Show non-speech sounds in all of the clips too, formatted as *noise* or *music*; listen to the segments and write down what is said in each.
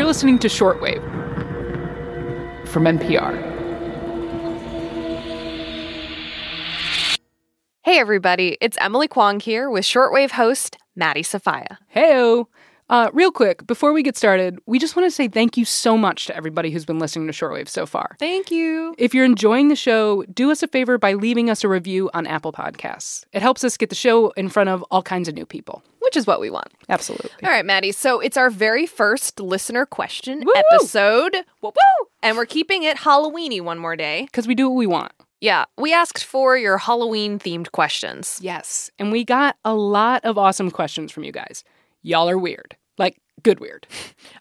You're listening to Shortwave from NPR. Hey, everybody, it's Emily Kwong here with shortwave host Maddie Sofia. Heyo! Uh, real quick, before we get started, we just want to say thank you so much to everybody who's been listening to Shortwave so far. Thank you. If you're enjoying the show, do us a favor by leaving us a review on Apple Podcasts. It helps us get the show in front of all kinds of new people. Which is what we want. Absolutely. All right, Maddie. So it's our very first listener question Woo! episode. Woo woo! And we're keeping it Halloweeny one more day. Because we do what we want. Yeah, we asked for your Halloween themed questions. Yes. And we got a lot of awesome questions from you guys. Y'all are weird. Like, good weird.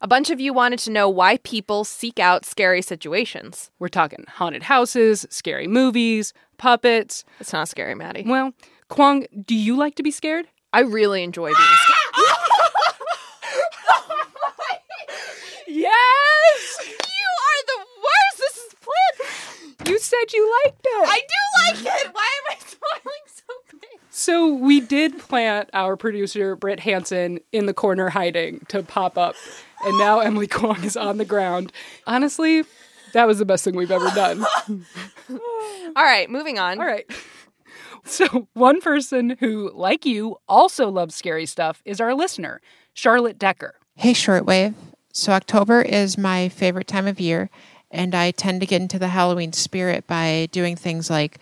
A bunch of you wanted to know why people seek out scary situations. We're talking haunted houses, scary movies, puppets. It's not scary, Maddie. Well, Kwong, do you like to be scared? I really enjoy being scared. *laughs* Oh yes! you are the worst. This is planned. You said you liked it. I do like it. Why am I smiling so big? So we did plant our producer Brit Hanson in the corner hiding to pop up, and now Emily Kwong is on the ground. Honestly, that was the best thing we've ever done. All right, moving on. All right. So one person who, like you, also loves scary stuff is our listener, Charlotte Decker. Hey, Shortwave. So, October is my favorite time of year, and I tend to get into the Halloween spirit by doing things like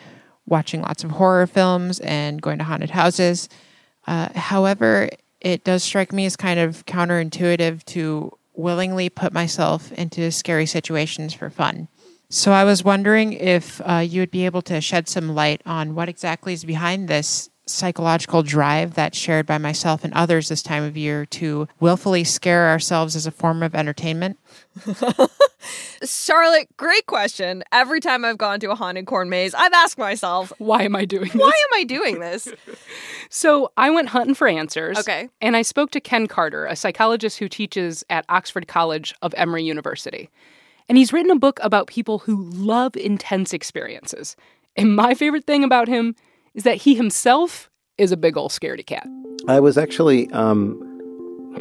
watching lots of horror films and going to haunted houses. Uh, however, it does strike me as kind of counterintuitive to willingly put myself into scary situations for fun. So, I was wondering if uh, you would be able to shed some light on what exactly is behind this psychological drive that's shared by myself and others this time of year to willfully scare ourselves as a form of entertainment? *laughs* Charlotte, great question. Every time I've gone to a haunted corn maze, I've asked myself, Why am I doing this? why am I doing this? *laughs* So I went hunting for answers. Okay. And I spoke to Ken Carter, a psychologist who teaches at Oxford College of Emory University. And he's written a book about people who love intense experiences. And my favorite thing about him is that he himself is a big old scaredy cat. I was actually, um,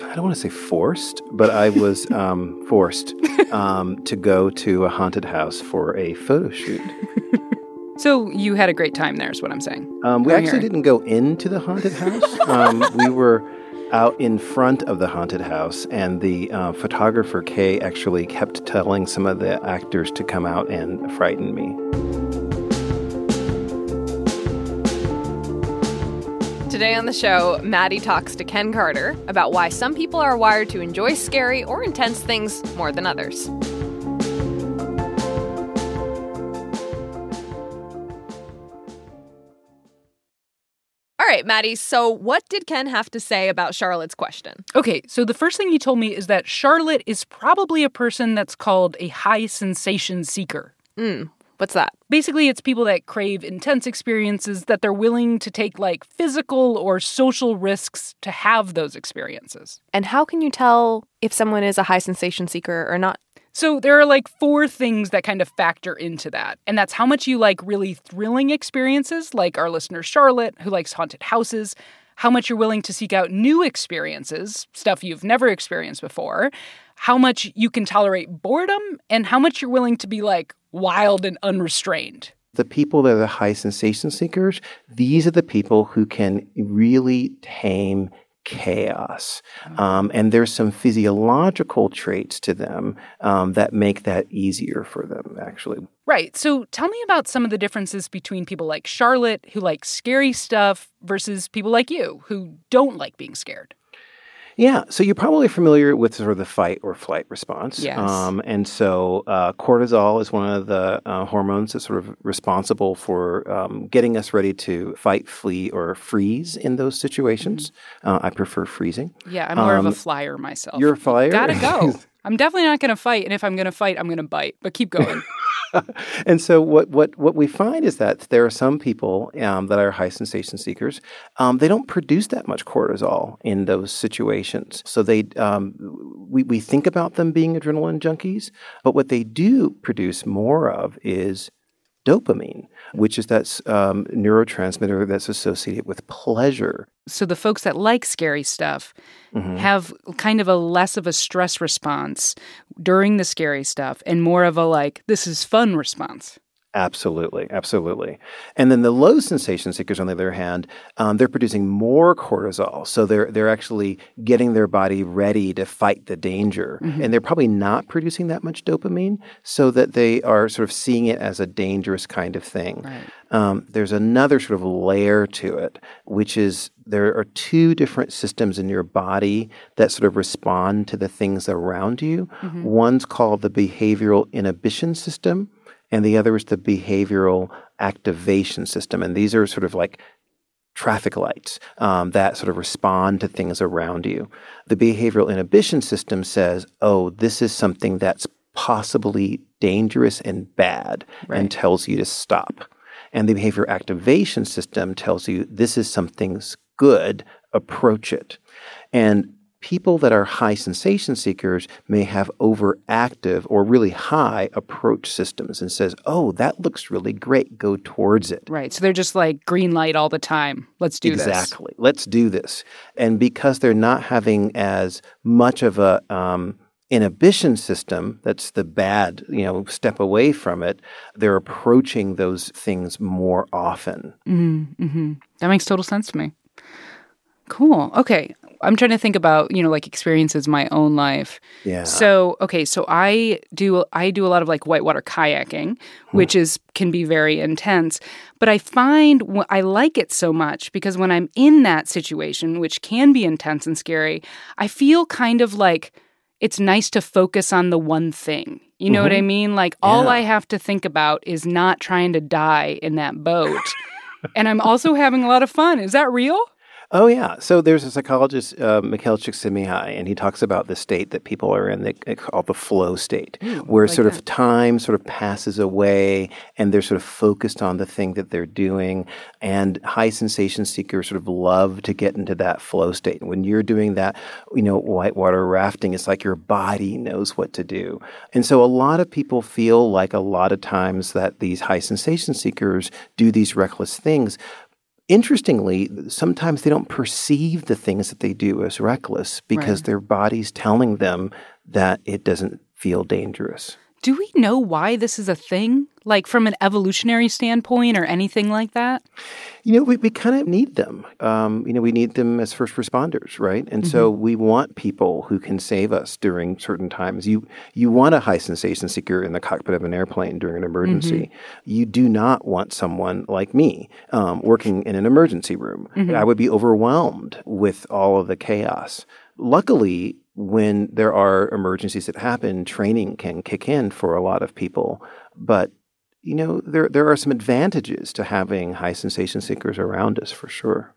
I don't want to say forced, but I was *laughs* um, forced um, to go to a haunted house for a photo shoot. *laughs* So you had a great time there, is what I'm saying. Um, we I'm actually hearing. didn't go into the haunted house. *laughs* Um, we were out in front of the haunted house, and the uh, photographer Kay actually kept telling some of the actors to come out and frighten me. Today on the show, Maddie talks to Ken Carter about why some people are wired to enjoy scary or intense things more than others. All right, Maddie, so what did Ken have to say about Charlotte's question? Okay, so the first thing he told me is that Charlotte is probably a person that's called a high sensation seeker. Mm, what's that? Basically, it's people that crave intense experiences that they're willing to take like physical or social risks to have those experiences. And how can you tell if someone is a high sensation seeker or not? So there are like four things that kind of factor into that. And that's how much you like really thrilling experiences, like our listener Charlotte, who likes haunted houses, how much you're willing to seek out new experiences, stuff you've never experienced before, how much you can tolerate boredom, and how much you're willing to be like wild and unrestrained. The people that are the high sensation seekers, these are the people who can really tame chaos. Um, and there's some physiological traits to them um, that make that easier for them, actually. Right. So tell me about some of the differences between people like Charlotte, who like scary stuff, versus people like you, who don't like being scared. Yeah, so you're probably familiar with sort of the fight or flight response. Yes. Um, and so uh, cortisol is one of the uh, hormones that's sort of responsible for um, getting us ready to fight, flee, or freeze in those situations. Uh, I prefer freezing. Yeah, I'm more of Um, a flyer myself. You're a flyer? Gotta go. *laughs* I'm definitely not going to fight, and if I'm going to fight, I'm going to bite. But keep going. *laughs* and so what, what, what we find is that there are some people um, that are high sensation seekers. Um, they don't produce that much cortisol in those situations. So they um, we, we think about them being adrenaline junkies, but what they do produce more of is dopamine, which is that um, neurotransmitter that's associated with pleasure. So the folks that like scary stuff Mm-hmm. have kind of a less of a stress response during the scary stuff and more of a like, this is fun response. Absolutely, absolutely. And then the low sensation seekers, on the other hand, um, they're producing more cortisol, so they're they're actually getting their body ready to fight the danger, and they're probably not producing that much dopamine, so that they are sort of seeing it as a dangerous kind of thing. Um, there's another sort of layer to it, which is there are two different systems in your body that sort of respond to the things around you. One's called the behavioral inhibition system and the other is the behavioral activation system. And these are sort of like traffic lights um, that sort of respond to things around you. The behavioral inhibition system says, oh, this is something that's possibly dangerous and bad and tells you to stop. And the behavior activation system tells you this is something's good, approach it. And people that are high sensation seekers may have overactive or really high approach systems and says, "Oh, that looks really great, go towards it." Right. So they're just like green light all the time. Let's do this. exactly. Let's do this. And because they're not having as much of a um, inhibition system, that's the bad, you know, step away from it. They're approaching those things more often. That makes total sense to me. Cool. Okay. I'm trying to think about, you know, like experiences in my own life. Yeah. So, okay, so I do I do a lot of like whitewater kayaking, hmm. which is can be very intense, but I find wh- I like it so much because when I'm in that situation, which can be intense and scary, I feel kind of like it's nice to focus on the one thing. You know what mm-hmm. I mean? Like all Yeah. I have to think about is not trying to die in that boat. and I'm also having a lot of fun. Is that real? Oh yeah. So there's a psychologist, uh, Mikhail Csikszentmihalyi, and he talks about the state that people are in, that they call the flow state, where sort of time sort of passes away, and they're sort of focused on the thing that they're doing. And high sensation seekers sort of love to get into that flow state. When you're doing that, you know, whitewater rafting, it's like your body knows what to do. And so a lot of people feel like a lot of times that these high sensation seekers do these reckless things interestingly, sometimes they don't perceive the things that they do as reckless because their body's telling them that it doesn't feel dangerous. Do we know why this is a thing? Like from an evolutionary standpoint or anything like that? You know, we, we kind of need them. Um, you know, we need them as first responders, right? And so we want people who can save us during certain times. You you want a high sensation seeker in the cockpit of an airplane during an emergency. You do not want someone like me um, working in an emergency room. I would be overwhelmed with all of the chaos. Luckily, when there are emergencies that happen, training can kick in for a lot of people. But you know, there there are some advantages to having high sensation seekers around us for sure.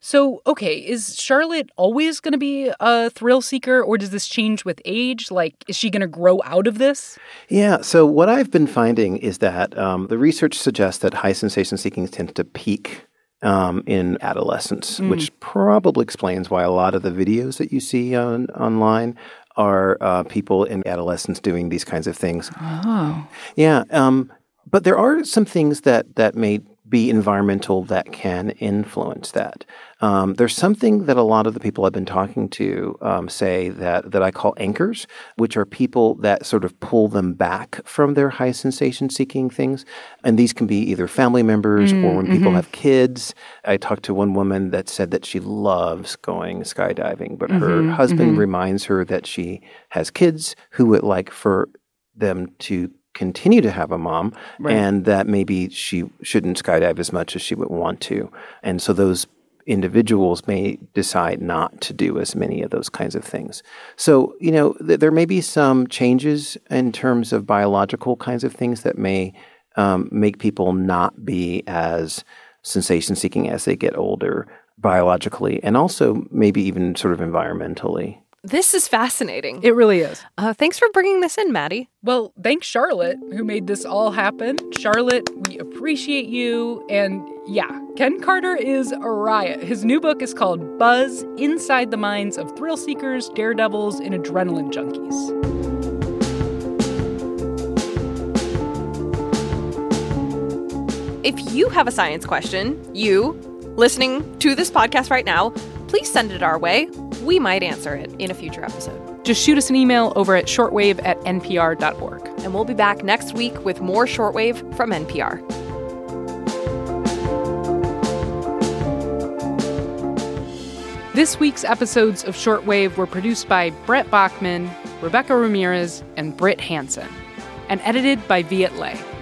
So, okay, is Charlotte always going to be a thrill seeker or does this change with age? Like, is she going to grow out of this? Yeah. So what I've been finding is that um, the research suggests that high sensation seeking tends to peak um, in adolescence, which probably explains why a lot of the videos that you see on online are uh, people in adolescence doing these kinds of things. Oh. Yeah, um, but there are some things that that may be environmental that can influence that. Um, there's something that a lot of the people I've been talking to um, say that that I call anchors, which are people that sort of pull them back from their high sensation seeking things, and these can be either family members or when people have kids. I talked to one woman that said that she loves going skydiving, but her husband reminds her that she has kids who would like for them to continue to have a mom and that maybe she shouldn't skydive as much as she would want to. And so those individuals may decide not to do as many of those kinds of things. So, you know, th- there may be some changes in terms of biological kinds of things that may um, make people not be as sensation seeking as they get older biologically and also maybe even sort of environmentally. This is fascinating. It really is. Uh, thanks for bringing this in, Maddie. Well, thanks, Charlotte, who made this all happen. Charlotte, we appreciate you. And yeah, Ken Carter is a riot. His new book is called Buzz Inside the Minds of Thrill Seekers, Daredevils, and Adrenaline Junkies. if you have a science question, you listening to this podcast right now, please send it our way. We might answer it in a future episode. Just shoot us an email over at shortwave at npr.org. And we'll be back next week with more Shortwave from NPR. This week's episodes of Shortwave were produced by Brett Baughman, Rebecca Ramirez, and Brit Hanson, and edited by Viet Le.